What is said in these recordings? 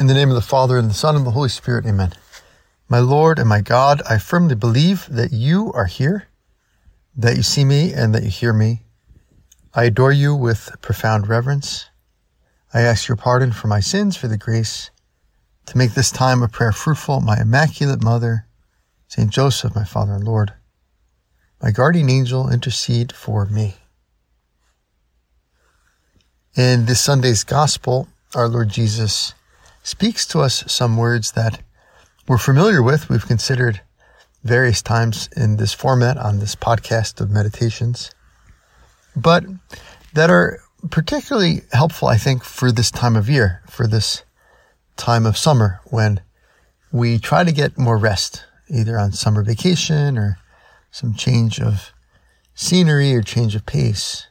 In the name of the Father, and the Son, and the Holy Spirit, amen. My Lord and my God, I firmly believe that you are here, that you see me, and that you hear me. I adore you with profound reverence. I ask your pardon for my sins, for the grace to make this time of prayer fruitful. My Immaculate Mother, Saint Joseph, my Father and Lord, my guardian angel, intercede for me. In this Sunday's Gospel, our Lord Jesus speaks to us some words that we're familiar with. We've considered various times in this format on this podcast of meditations, but that are particularly helpful, I think, for this time of year, for this time of summer when we try to get more rest, either on summer vacation or some change of scenery or change of pace.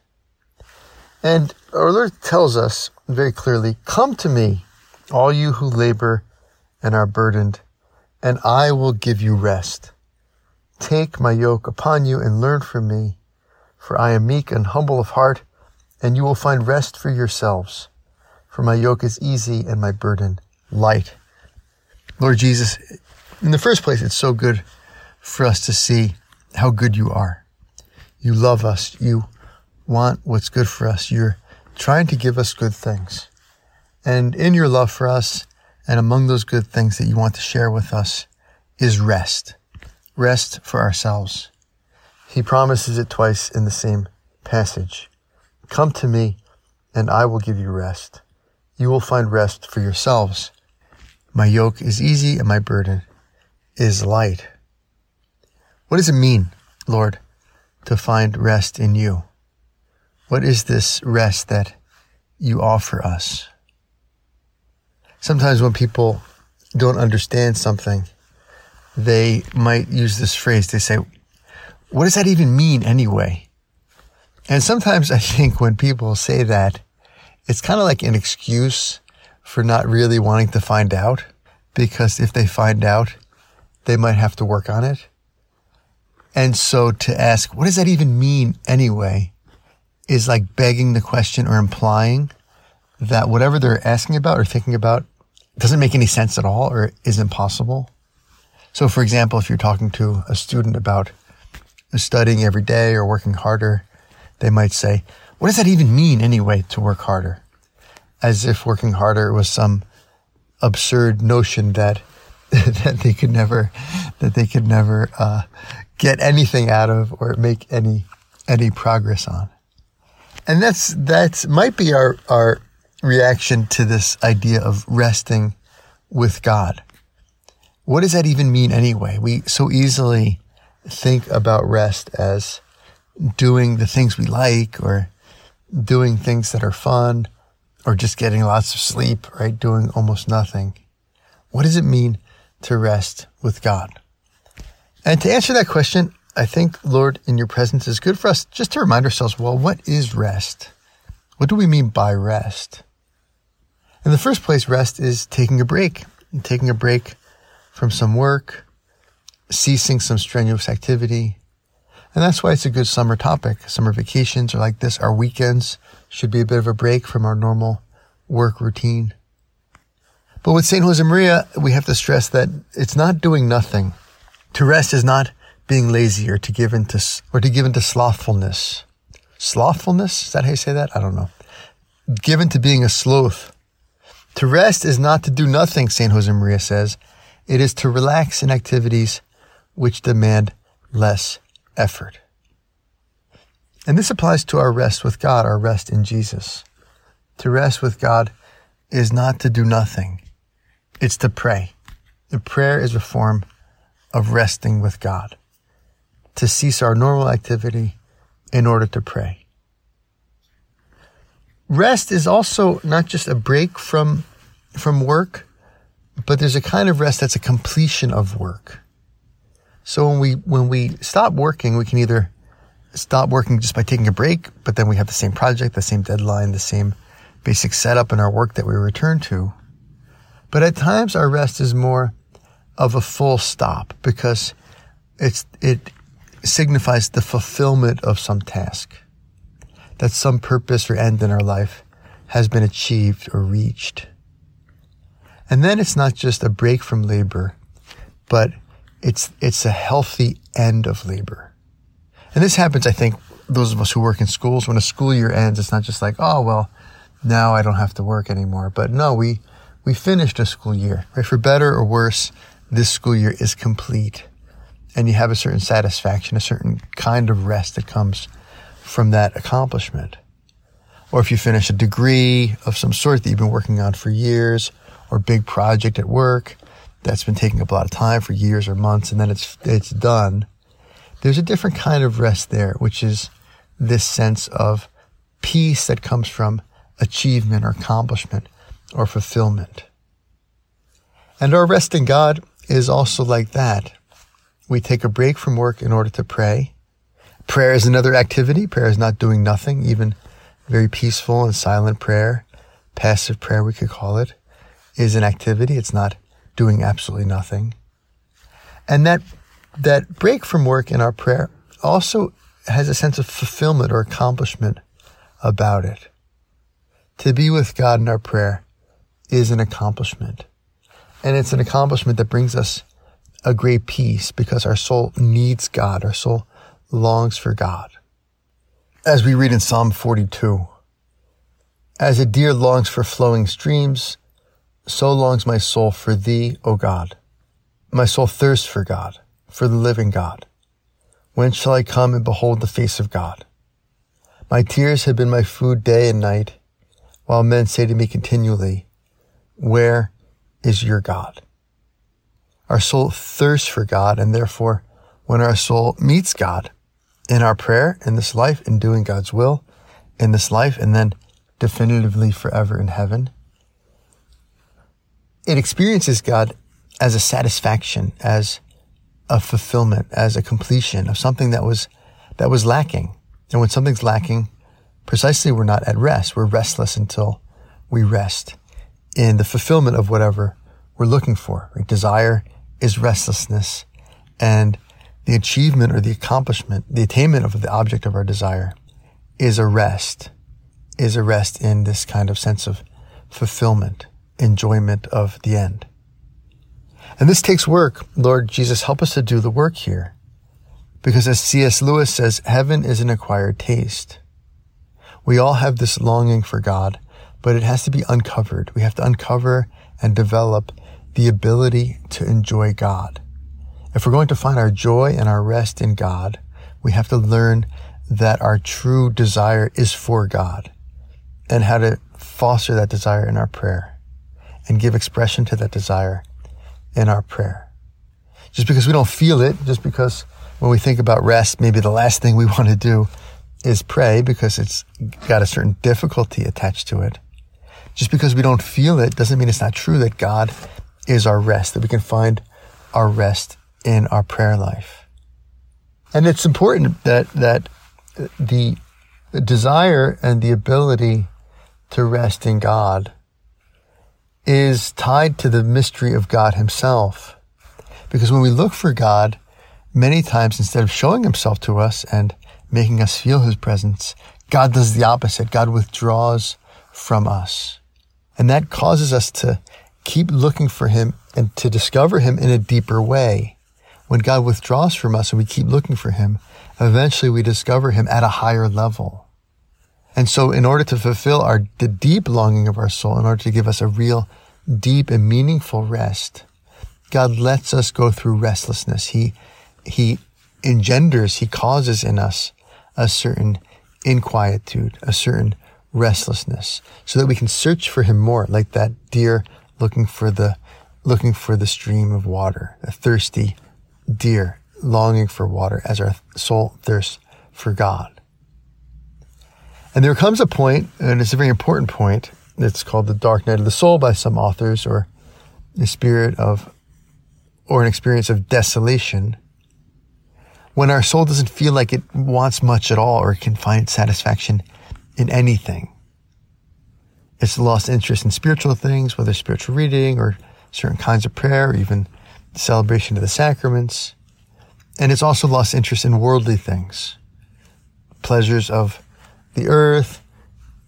And our Lord tells us very clearly, come to me, all you who labor and are burdened, and I will give you rest. Take my yoke upon you and learn from me, for I am meek and humble of heart, and you will find rest for yourselves. For my yoke is easy and my burden light. Lord Jesus, in the first place, it's so good for us to see how good you are. You love us. You want what's good for us. You're trying to give us good things. And in your love for us, and among those good things that you want to share with us, is rest. Rest for ourselves. He promises it twice in the same passage. Come to me, and I will give you rest. You will find rest for yourselves. My yoke is easy, and my burden is light. What does it mean, Lord, to find rest in you? What is this rest that you offer us? Sometimes when people don't understand something, they might use this phrase. They say, what does that even mean anyway? And sometimes I think when people say that, it's kind of like an excuse for not really wanting to find out because if they find out, they might have to work on it. And so to ask, what does that even mean anyway? Is like begging the question or implying that whatever they're asking about or thinking about doesn't make any sense at all or is impossible. So, for example, if you're talking to a student about studying every day or working harder, they might say, what does that even mean anyway to work harder? As if working harder was some absurd notion that that they could never that they could never uh, get anything out of or make any any progress on. And that's that's might be our our reaction to this idea of resting with God. What does that even mean anyway? We so easily think about rest as doing the things we like or doing things that are fun or just getting lots of sleep, right? Doing almost nothing. What does it mean to rest with God? And to answer that question, I think, Lord, in your presence is good for us just to remind ourselves, well, what is rest? What do we mean by rest? In the first place, rest is taking a break, taking a break from some work, ceasing some strenuous activity. And that's why it's a good summer topic. Summer vacations are like this. Our weekends should be a bit of a break from our normal work routine. But with St. Josemaria, we have to stress that it's not doing nothing. To rest is not being lazy or to give into, or to give into slothfulness. Slothfulness? Is that how you say that? I don't know. Given to being a sloth. To rest is not to do nothing, St. Josemaria says. It is to relax in activities which demand less effort. And this applies to our rest with God, our rest in Jesus. To rest with God is not to do nothing. It's to pray. The prayer is a form of resting with God. To cease our normal activity in order to pray. Rest is also not just a break from, from work, but there's a kind of rest that's a completion of work. So when we, when we stop working, we can either stop working just by taking a break, but then we have the same project, the same deadline, the same basic setup in our work that we return to. But at times our rest is more of a full stop because it's, it signifies the fulfillment of some task, that some purpose or end in our life has been achieved or reached. And then it's not just a break from labor, but it's, it's a healthy end of labor. And this happens, I think, those of us who work in schools, when a school year ends, it's not just like, oh, well, now I don't have to work anymore. But no, we, we finished a school year, right? For better or worse, this school year is complete and you have a certain satisfaction, a certain kind of rest that comes from that accomplishment. Or if you finish a degree of some sort that you've been working on for years or a big project at work that's been taking up a lot of time for years or months and then it's, it's done. There's a different kind of rest there, which is this sense of peace that comes from achievement or accomplishment or fulfillment. And our rest in God is also like that. We take a break from work in order to pray. Prayer is another activity. Prayer is not doing nothing, even very peaceful and silent prayer, passive prayer, we could call it, is an activity. It's not doing absolutely nothing. And that, that break from work in our prayer also has a sense of fulfillment or accomplishment about it. To be with God in our prayer is an accomplishment. And it's an accomplishment that brings us a great peace because our soul needs God. Our soul longs for God. As we read in Psalm 42, as a deer longs for flowing streams, so longs my soul for thee, O God. My soul thirsts for God, for the living God. When shall I come and behold the face of God? My tears have been my food day and night, while men say to me continually, Where is your God? Our soul thirsts for God, and therefore, when our soul meets God in our prayer, in this life, in doing God's will, in this life, and then definitively forever in heaven, it experiences God as a satisfaction, as a fulfillment, as a completion of something that was, that was lacking. And when something's lacking, precisely we're not at rest. We're restless until we rest in the fulfillment of whatever we're looking for. Right? Desire is restlessness and the achievement or the accomplishment, the attainment of the object of our desire is a rest, is a rest in this kind of sense of fulfillment, enjoyment of the end. And this takes work. Lord Jesus, help us to do the work here. Because as C.S. Lewis says, heaven is an acquired taste. We all have this longing for God, but it has to be uncovered. We have to uncover and develop the ability to enjoy God. If we're going to find our joy and our rest in God, we have to learn that our true desire is for God and how to foster that desire in our prayer and give expression to that desire in our prayer. Just because we don't feel it, just because when we think about rest, maybe the last thing we want to do is pray because it's got a certain difficulty attached to it. Just because we don't feel it doesn't mean it's not true that God is our rest, that we can find our rest in our prayer life. And it's important that, that the desire and the ability to rest in God is tied to the mystery of God himself. Because when we look for God, many times instead of showing himself to us and making us feel his presence, God does the opposite. God withdraws from us. And that causes us to keep looking for him and to discover him in a deeper way. When God withdraws from us and we keep looking for him, eventually we discover him at a higher level. And so in order to fulfill our, the deep longing of our soul, in order to give us a real deep and meaningful rest, God lets us go through restlessness. He, he engenders, he causes in us a certain inquietude, a certain restlessness so that we can search for him more like that deer looking for the, looking for the stream of water, a thirsty deer longing for water as our soul thirsts for God. And there comes a point, and it's a very important point, it's called the dark night of the soul by some authors, or the spirit of, or an experience of desolation, when our soul doesn't feel like it wants much at all or can find satisfaction in anything. It's lost interest in spiritual things, whether spiritual reading or certain kinds of prayer, or even celebration of the sacraments. And it's also lost interest in worldly things, pleasures of the earth,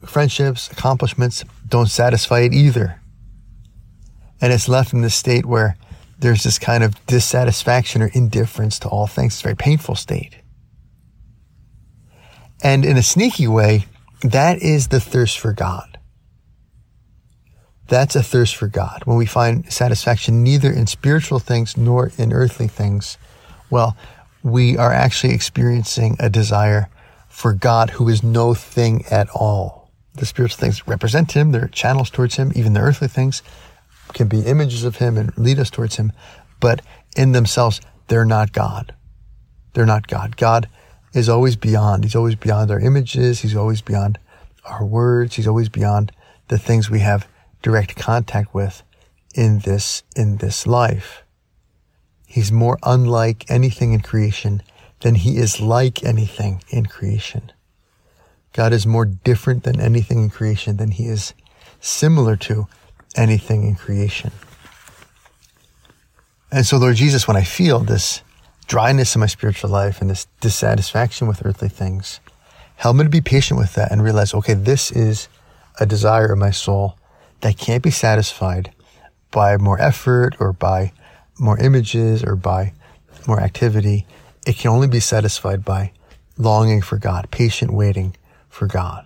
friendships, accomplishments don't satisfy it either. And it's left in this state where there's this kind of dissatisfaction or indifference to all things. It's a very painful state. And in a sneaky way, that is the thirst for God. That's a thirst for God. When we find satisfaction neither in spiritual things nor in earthly things, well, we are actually experiencing a desire for God who is no thing at all. The spiritual things represent Him, they're channels towards Him, even the earthly things can be images of Him and lead us towards Him, but in themselves, they're not God. They're not God. God is always beyond. He's always beyond our images. He's always beyond our words. He's always beyond the things we have direct contact with in this, in this life. He's more unlike anything in creation than he is like anything in creation. God is more different than anything in creation than he is similar to anything in creation. And so, Lord Jesus, when I feel this dryness in my spiritual life and this dissatisfaction with earthly things, help me to be patient with that and realize, okay, this is a desire of my soul that can't be satisfied by more effort or by more images or by more activity. It can only be satisfied by longing for God, patient waiting for God.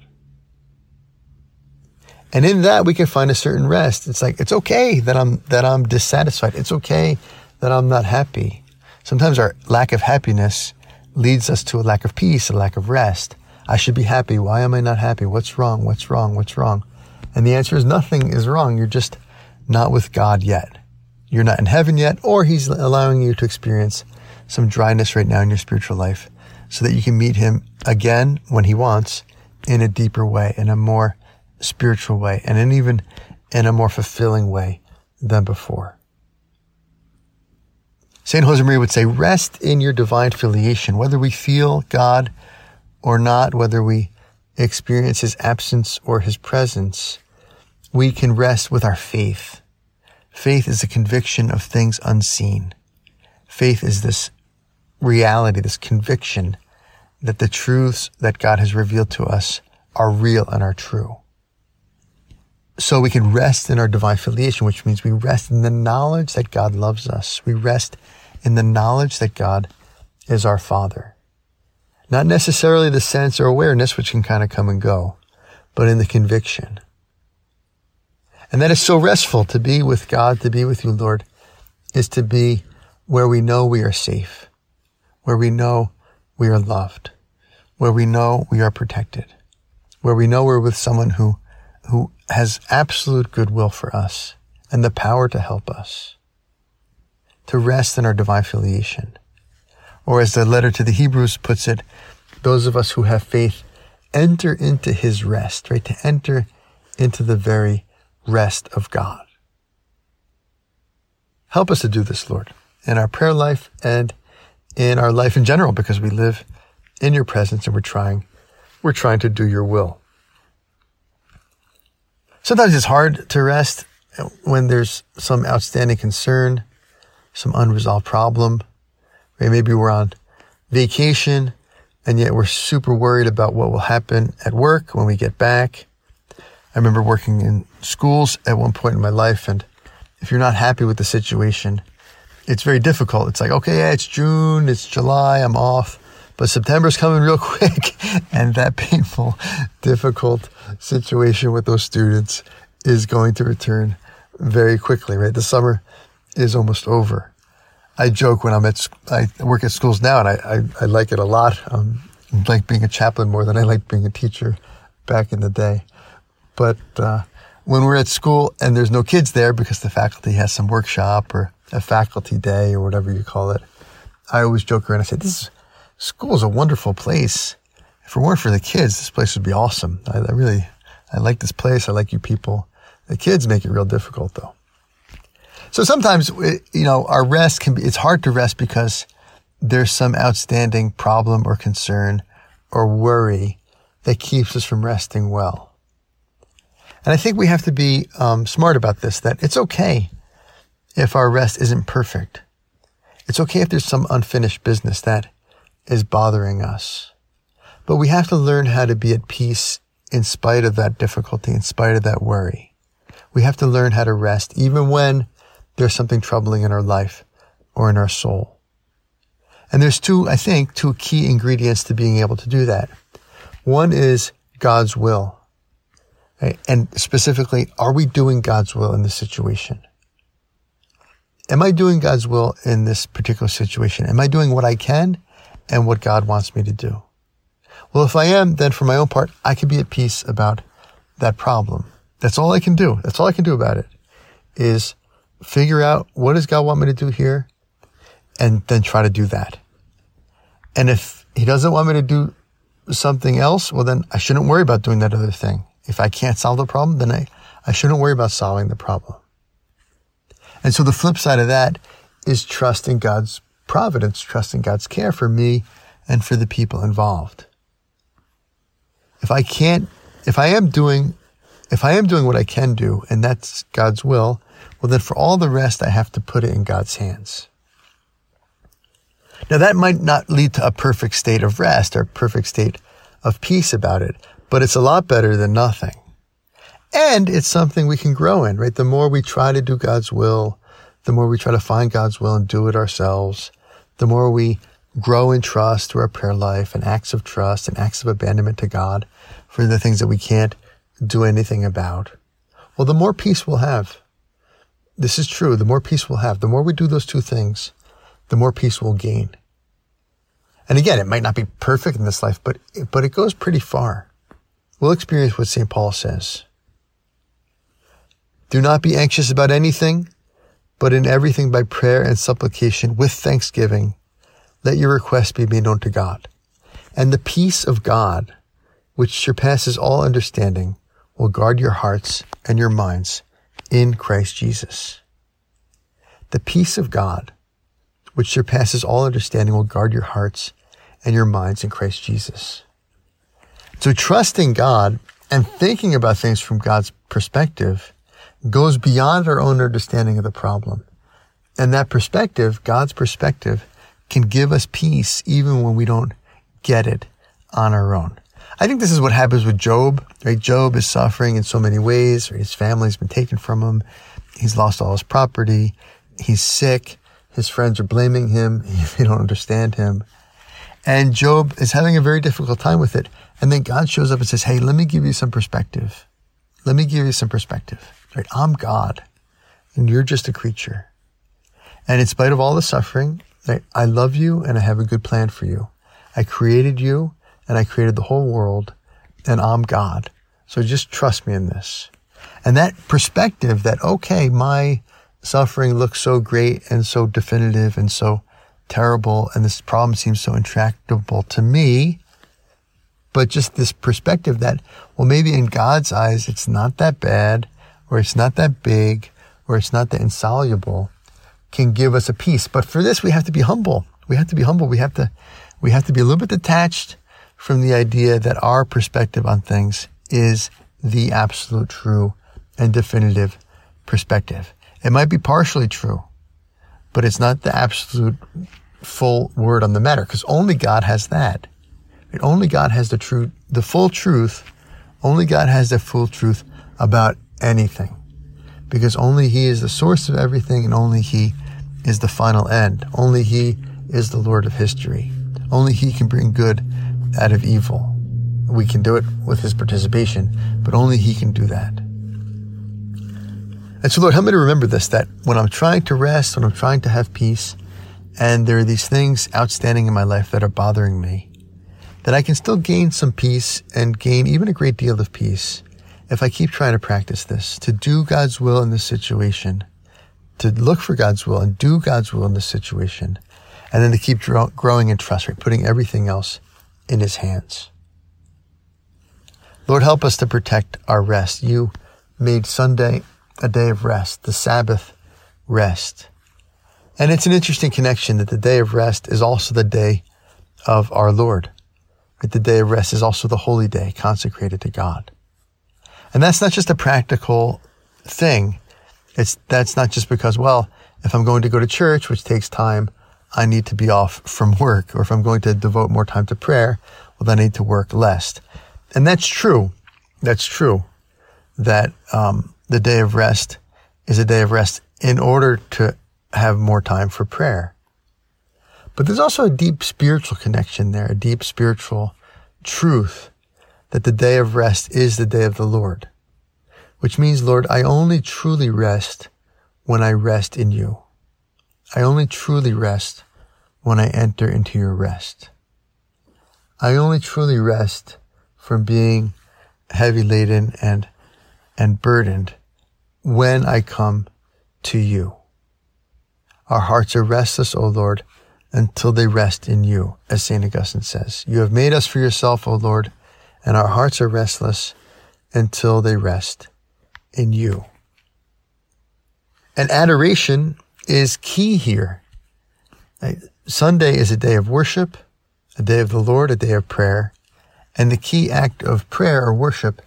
And in that we can find a certain rest. It's like, it's okay that I'm, that I'm dissatisfied. It's okay that I'm not happy. Sometimes our lack of happiness leads us to a lack of peace, a lack of rest. I should be happy. Why am I not happy? What's wrong? What's wrong? What's wrong? And the answer is nothing is wrong. You're just not with God yet. You're not in heaven yet, or He's allowing you to experience some dryness right now in your spiritual life so that you can meet Him again when He wants in a deeper way, in a more spiritual way, and in even in a more fulfilling way than before. St. Josemaria would say, rest in your divine filiation, whether we feel God or not, whether we experience His absence or His presence we can rest with our faith. Faith is a conviction of things unseen. Faith is this reality, this conviction that the truths that God has revealed to us are real and are true. So we can rest in our divine filiation, which means we rest in the knowledge that God loves us. We rest in the knowledge that God is our Father. Not necessarily the sense or awareness, which can kind of come and go, but in the conviction. And that is so restful to be with God, to be with you, Lord, is to be where we know we are safe, where we know we are loved, where we know we are protected, where we know we're with someone who, who has absolute goodwill for us and the power to help us, to rest in our divine filiation. Or as the letter to the Hebrews puts it, those of us who have faith enter into his rest, right? To enter into the very rest of God. Help us to do this, Lord, in our prayer life and in our life in general, because we live in your presence and we're trying, we're trying to do your will. Sometimes it's hard to rest when there's some outstanding concern, some unresolved problem. Maybe we're on vacation and yet we're super worried about what will happen at work when we get back. I remember working in schools at one point in my life, and if you're not happy with the situation, it's very difficult. It's like, okay, yeah, it's June, it's July, I'm off, but September's coming real quick, and that painful, difficult situation with those students is going to return very quickly, right? The summer is almost over. I joke when I'm at, I work at schools now and I, I, I like it a lot. Um, I like being a chaplain more than I like being a teacher back in the day. But uh, when we're at school and there's no kids there because the faculty has some workshop or a faculty day or whatever you call it, I always joke around. I say, "This school is a wonderful place. If it weren't for the kids, this place would be awesome. I, I really, I like this place. I like you people. The kids make it real difficult though. So sometimes, you know, our rest can be, it's hard to rest because there's some outstanding problem or concern or worry that keeps us from resting well. And I think we have to be um, smart about this, that it's okay if our rest isn't perfect. It's okay if there's some unfinished business that is bothering us. But we have to learn how to be at peace in spite of that difficulty, in spite of that worry. We have to learn how to rest even when there's something troubling in our life or in our soul. And there's two, I think, two key ingredients to being able to do that. One is God's will. Right? And specifically, are we doing God's will in this situation? Am I doing God's will in this particular situation? Am I doing what I can and what God wants me to do? Well, if I am, then for my own part, I can be at peace about that problem. That's all I can do. That's all I can do about it is figure out what does God want me to do here and then try to do that. And if he doesn't want me to do something else, well, then I shouldn't worry about doing that other thing. If I can't solve the problem, then I, I shouldn't worry about solving the problem. And so the flip side of that is trusting God's providence, trusting God's care for me and for the people involved. If I can't, if I am doing, if I am doing what I can do and that's God's will, well, then for all the rest, I have to put it in God's hands. Now that might not lead to a perfect state of rest or perfect state of peace about it, but it's a lot better than nothing. And it's something we can grow in, right? The more we try to do God's will, the more we try to find God's will and do it ourselves, the more we grow in trust through our prayer life and acts of trust and acts of abandonment to God for the things that we can't do anything about. Well, the more peace we'll have. This is true. The more peace we'll have, the more we do those two things, the more peace we'll gain. And again, it might not be perfect in this life, but, but it goes pretty far. We'll experience what St. Paul says. Do not be anxious about anything, but in everything by prayer and supplication with thanksgiving, let your requests be made known to God. And the peace of God, which surpasses all understanding, will guard your hearts and your minds in Christ Jesus. The peace of God, which surpasses all understanding, will guard your hearts and your minds in Christ Jesus. So trusting God and thinking about things from God's perspective goes beyond our own understanding of the problem. And that perspective, God's perspective, can give us peace even when we don't get it on our own. I think this is what happens with Job, right? Job is suffering in so many ways. Right? His family's been taken from him. He's lost all his property. He's sick. His friends are blaming him. They don't understand him. And Job is having a very difficult time with it. And then God shows up and says, Hey, let me give you some perspective. Let me give you some perspective. Right? I'm God and you're just a creature. And in spite of all the suffering, right, I love you and I have a good plan for you. I created you and I created the whole world and I'm God. So just trust me in this. And that perspective that, okay, my suffering looks so great and so definitive and so terrible and this problem seems so intractable to me, but just this perspective that, well, maybe in God's eyes, it's not that bad or it's not that big or it's not that insoluble can give us a peace. But for this, we have to be humble. We have to be humble. We have to, we have to be a little bit detached from the idea that our perspective on things is the absolute true and definitive perspective. It might be partially true, but it's not the absolute full word on the matter because only God has that. Only God has the truth, the full truth. Only God has the full truth about anything because only He is the source of everything and only He is the final end. Only He is the Lord of history. Only He can bring good out of evil. We can do it with His participation, but only He can do that. And so, Lord, help me to remember this that when I'm trying to rest, when I'm trying to have peace, and there are these things outstanding in my life that are bothering me, that I can still gain some peace and gain even a great deal of peace if I keep trying to practice this, to do God's will in this situation, to look for God's will and do God's will in this situation, and then to keep growing in trust, right? Putting everything else in His hands. Lord, help us to protect our rest. You made Sunday a day of rest, the Sabbath rest. And it's an interesting connection that the day of rest is also the day of our Lord. That The day of rest is also the holy day consecrated to God. And that's not just a practical thing. It's, that's not just because, well, if I'm going to go to church, which takes time, I need to be off from work. Or if I'm going to devote more time to prayer, well, then I need to work less. And that's true. That's true that, um, the day of rest is a day of rest in order to have more time for prayer. But there's also a deep spiritual connection there, a deep spiritual truth that the day of rest is the day of the Lord, which means, Lord, I only truly rest when I rest in you. I only truly rest when I enter into your rest. I only truly rest from being heavy laden and, and burdened when I come to you. Our hearts are restless, O Lord, until they rest in you, as St. Augustine says. You have made us for yourself, O Lord, and our hearts are restless until they rest in you. And adoration is key here. Sunday is a day of worship, a day of the Lord, a day of prayer. And the key act of prayer or worship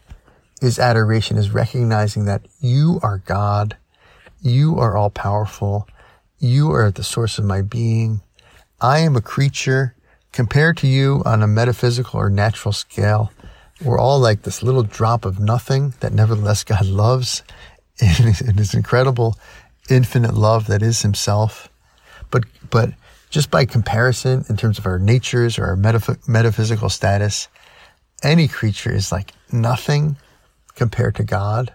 is adoration, is recognizing that you are God, you are all powerful, you are the source of my being. I am a creature compared to you on a metaphysical or natural scale. We're all like this little drop of nothing that nevertheless God loves in his incredible infinite love that is himself. But, but just by comparison in terms of our natures or our metaph- metaphysical status, any creature is like nothing compared to God.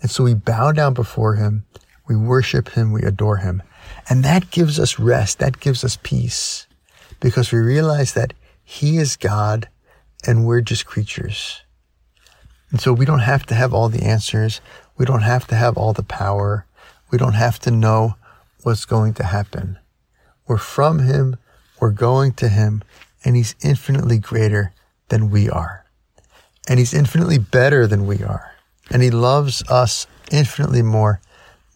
And so we bow down before him we worship him. We adore him. And that gives us rest. That gives us peace because we realize that he is God and we're just creatures. And so we don't have to have all the answers. We don't have to have all the power. We don't have to know what's going to happen. We're from him. We're going to him and he's infinitely greater than we are. And he's infinitely better than we are. And he loves us infinitely more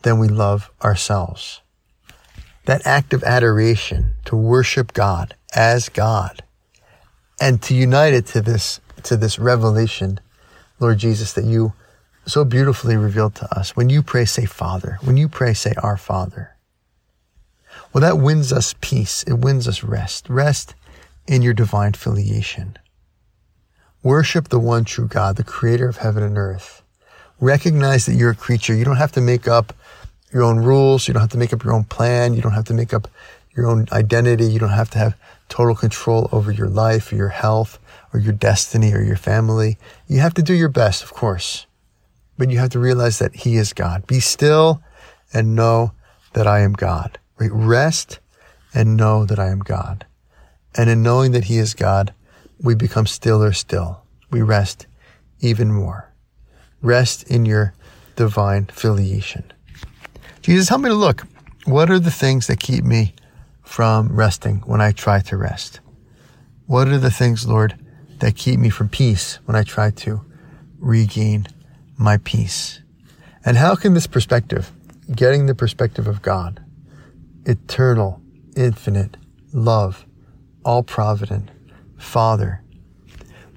than we love ourselves. That act of adoration to worship God as God and to unite it to this, to this revelation, Lord Jesus, that you so beautifully revealed to us. When you pray, say Father. When you pray, say Our Father. Well, that wins us peace. It wins us rest. Rest in your divine filiation. Worship the one true God, the creator of heaven and earth. Recognize that you're a creature. You don't have to make up your own rules. You don't have to make up your own plan. You don't have to make up your own identity. You don't have to have total control over your life or your health or your destiny or your family. You have to do your best, of course, but you have to realize that He is God. Be still and know that I am God. Right? Rest and know that I am God. And in knowing that He is God, we become stiller still. We rest even more. Rest in your divine filiation. Jesus, help me to look. What are the things that keep me from resting when I try to rest? What are the things, Lord, that keep me from peace when I try to regain my peace? And how can this perspective, getting the perspective of God, eternal, infinite, love, all provident, Father,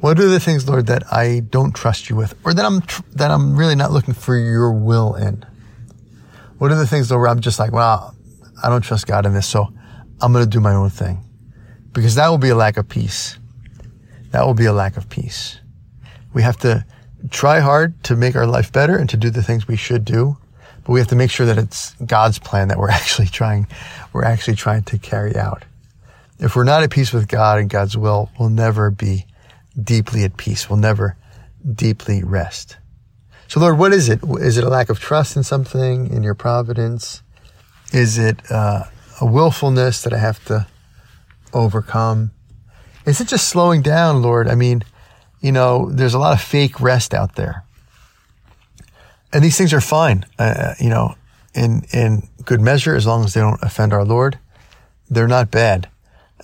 what are the things, Lord, that I don't trust you with, or that I'm tr- that I'm really not looking for your will in? What are the things though where I'm just like, well, I don't trust God in this, so I'm going to do my own thing. Because that will be a lack of peace. That will be a lack of peace. We have to try hard to make our life better and to do the things we should do, but we have to make sure that it's God's plan that we're actually trying, we're actually trying to carry out. If we're not at peace with God and God's will, we'll never be deeply at peace. We'll never deeply rest. So, Lord, what is it? Is it a lack of trust in something, in your providence? Is it uh, a willfulness that I have to overcome? Is it just slowing down, Lord? I mean, you know, there's a lot of fake rest out there. And these things are fine, uh, you know, in, in good measure, as long as they don't offend our Lord. They're not bad.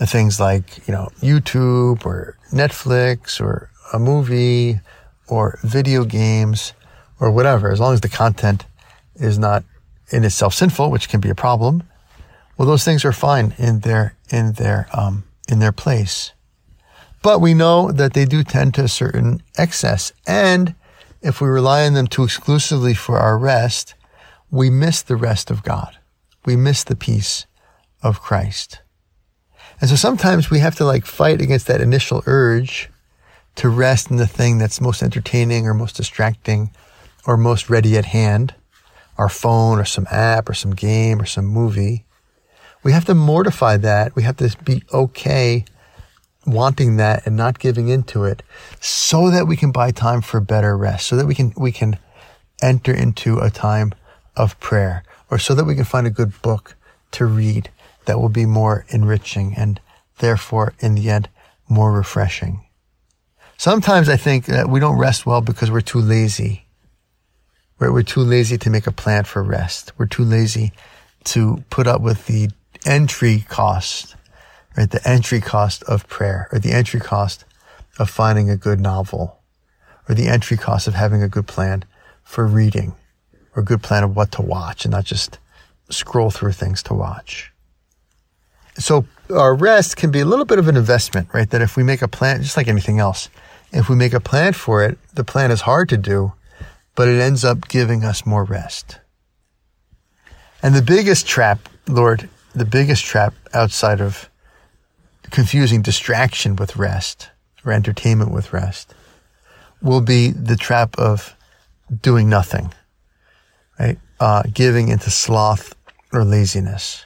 Things like, you know, YouTube or Netflix or a movie or video games or whatever, as long as the content is not in itself sinful, which can be a problem, well, those things are fine in their, in their, um, in their place. But we know that they do tend to a certain excess. And if we rely on them too exclusively for our rest, we miss the rest of God. We miss the peace of Christ. And so sometimes we have to like fight against that initial urge to rest in the thing that's most entertaining or most distracting or most ready at hand, our phone or some app or some game or some movie, we have to mortify that. We have to be okay wanting that and not giving into it so that we can buy time for better rest, so that we can, we can enter into a time of prayer or so that we can find a good book to read that will be more enriching and therefore in the end more refreshing. Sometimes I think that we don't rest well because we're too lazy. Right? We're too lazy to make a plan for rest. We're too lazy to put up with the entry cost, right? The entry cost of prayer or the entry cost of finding a good novel or the entry cost of having a good plan for reading or a good plan of what to watch and not just scroll through things to watch. So our rest can be a little bit of an investment, right? That if we make a plan, just like anything else, if we make a plan for it, the plan is hard to do, but it ends up giving us more rest. And the biggest trap, Lord, the biggest trap outside of confusing distraction with rest or entertainment with rest will be the trap of doing nothing, right? Uh, giving into sloth or laziness.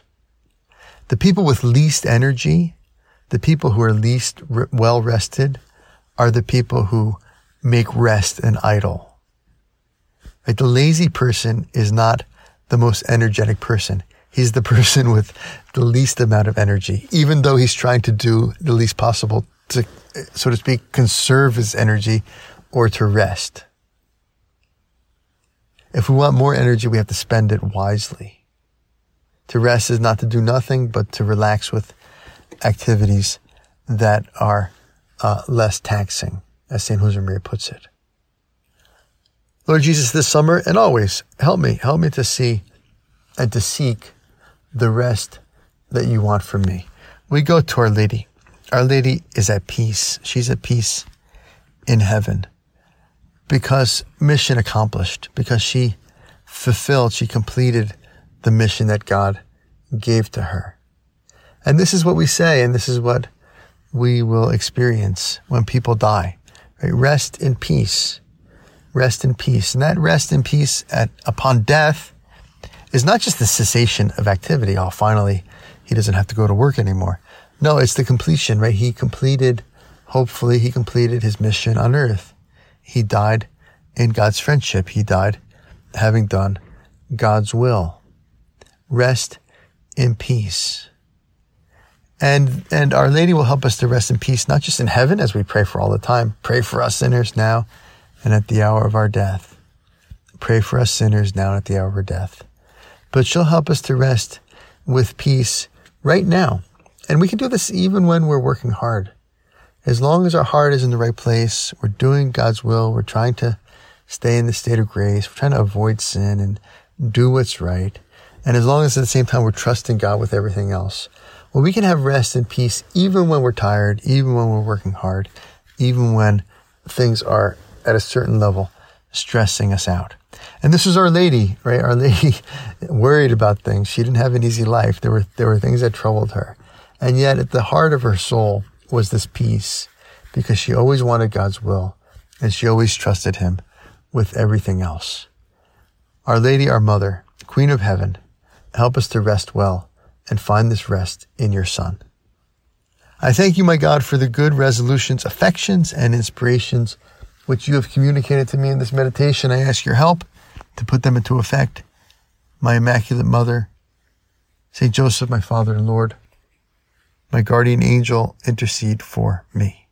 The people with least energy, the people who are least re- well rested, are the people who make rest an idol. Right? The lazy person is not the most energetic person. He's the person with the least amount of energy, even though he's trying to do the least possible to, so to speak, conserve his energy or to rest. If we want more energy, we have to spend it wisely. To rest is not to do nothing, but to relax with activities that are uh, less taxing, as St. Josemaria puts it. Lord Jesus, this summer and always, help me, help me to see and to seek the rest that you want from me. We go to Our Lady. Our Lady is at peace. She's at peace in heaven because mission accomplished, because she fulfilled, she completed the mission that God gave to her. And this is what we say, and this is what we will experience when people die. Right? Rest in peace. Rest in peace. And that rest in peace at, upon death is not just the cessation of activity. Oh, finally, he doesn't have to go to work anymore. No, it's the completion, right? He completed, hopefully, he completed his mission on earth. He died in God's friendship. He died having done God's will. Rest in peace. And, and Our Lady will help us to rest in peace, not just in heaven as we pray for all the time. Pray for us sinners now and at the hour of our death. Pray for us sinners now and at the hour of our death. But she'll help us to rest with peace right now. And we can do this even when we're working hard. As long as our heart is in the right place, we're doing God's will, we're trying to stay in the state of grace, we're trying to avoid sin and do what's right. And as long as at the same time we're trusting God with everything else, well, we can have rest and peace even when we're tired, even when we're working hard, even when things are at a certain level stressing us out. And this is Our Lady, right? Our Lady worried about things. She didn't have an easy life. There were, there were things that troubled her. And yet at the heart of her soul was this peace because she always wanted God's will and she always trusted him with everything else. Our Lady, our Mother, Queen of Heaven, help us to rest well and find this rest in your Son. I thank you, my God, for the good resolutions, affections, and inspirations which you have communicated to me in this meditation. I ask your help to put them into effect. My Immaculate Mother, St. Joseph, my Father and Lord, my guardian angel, intercede for me.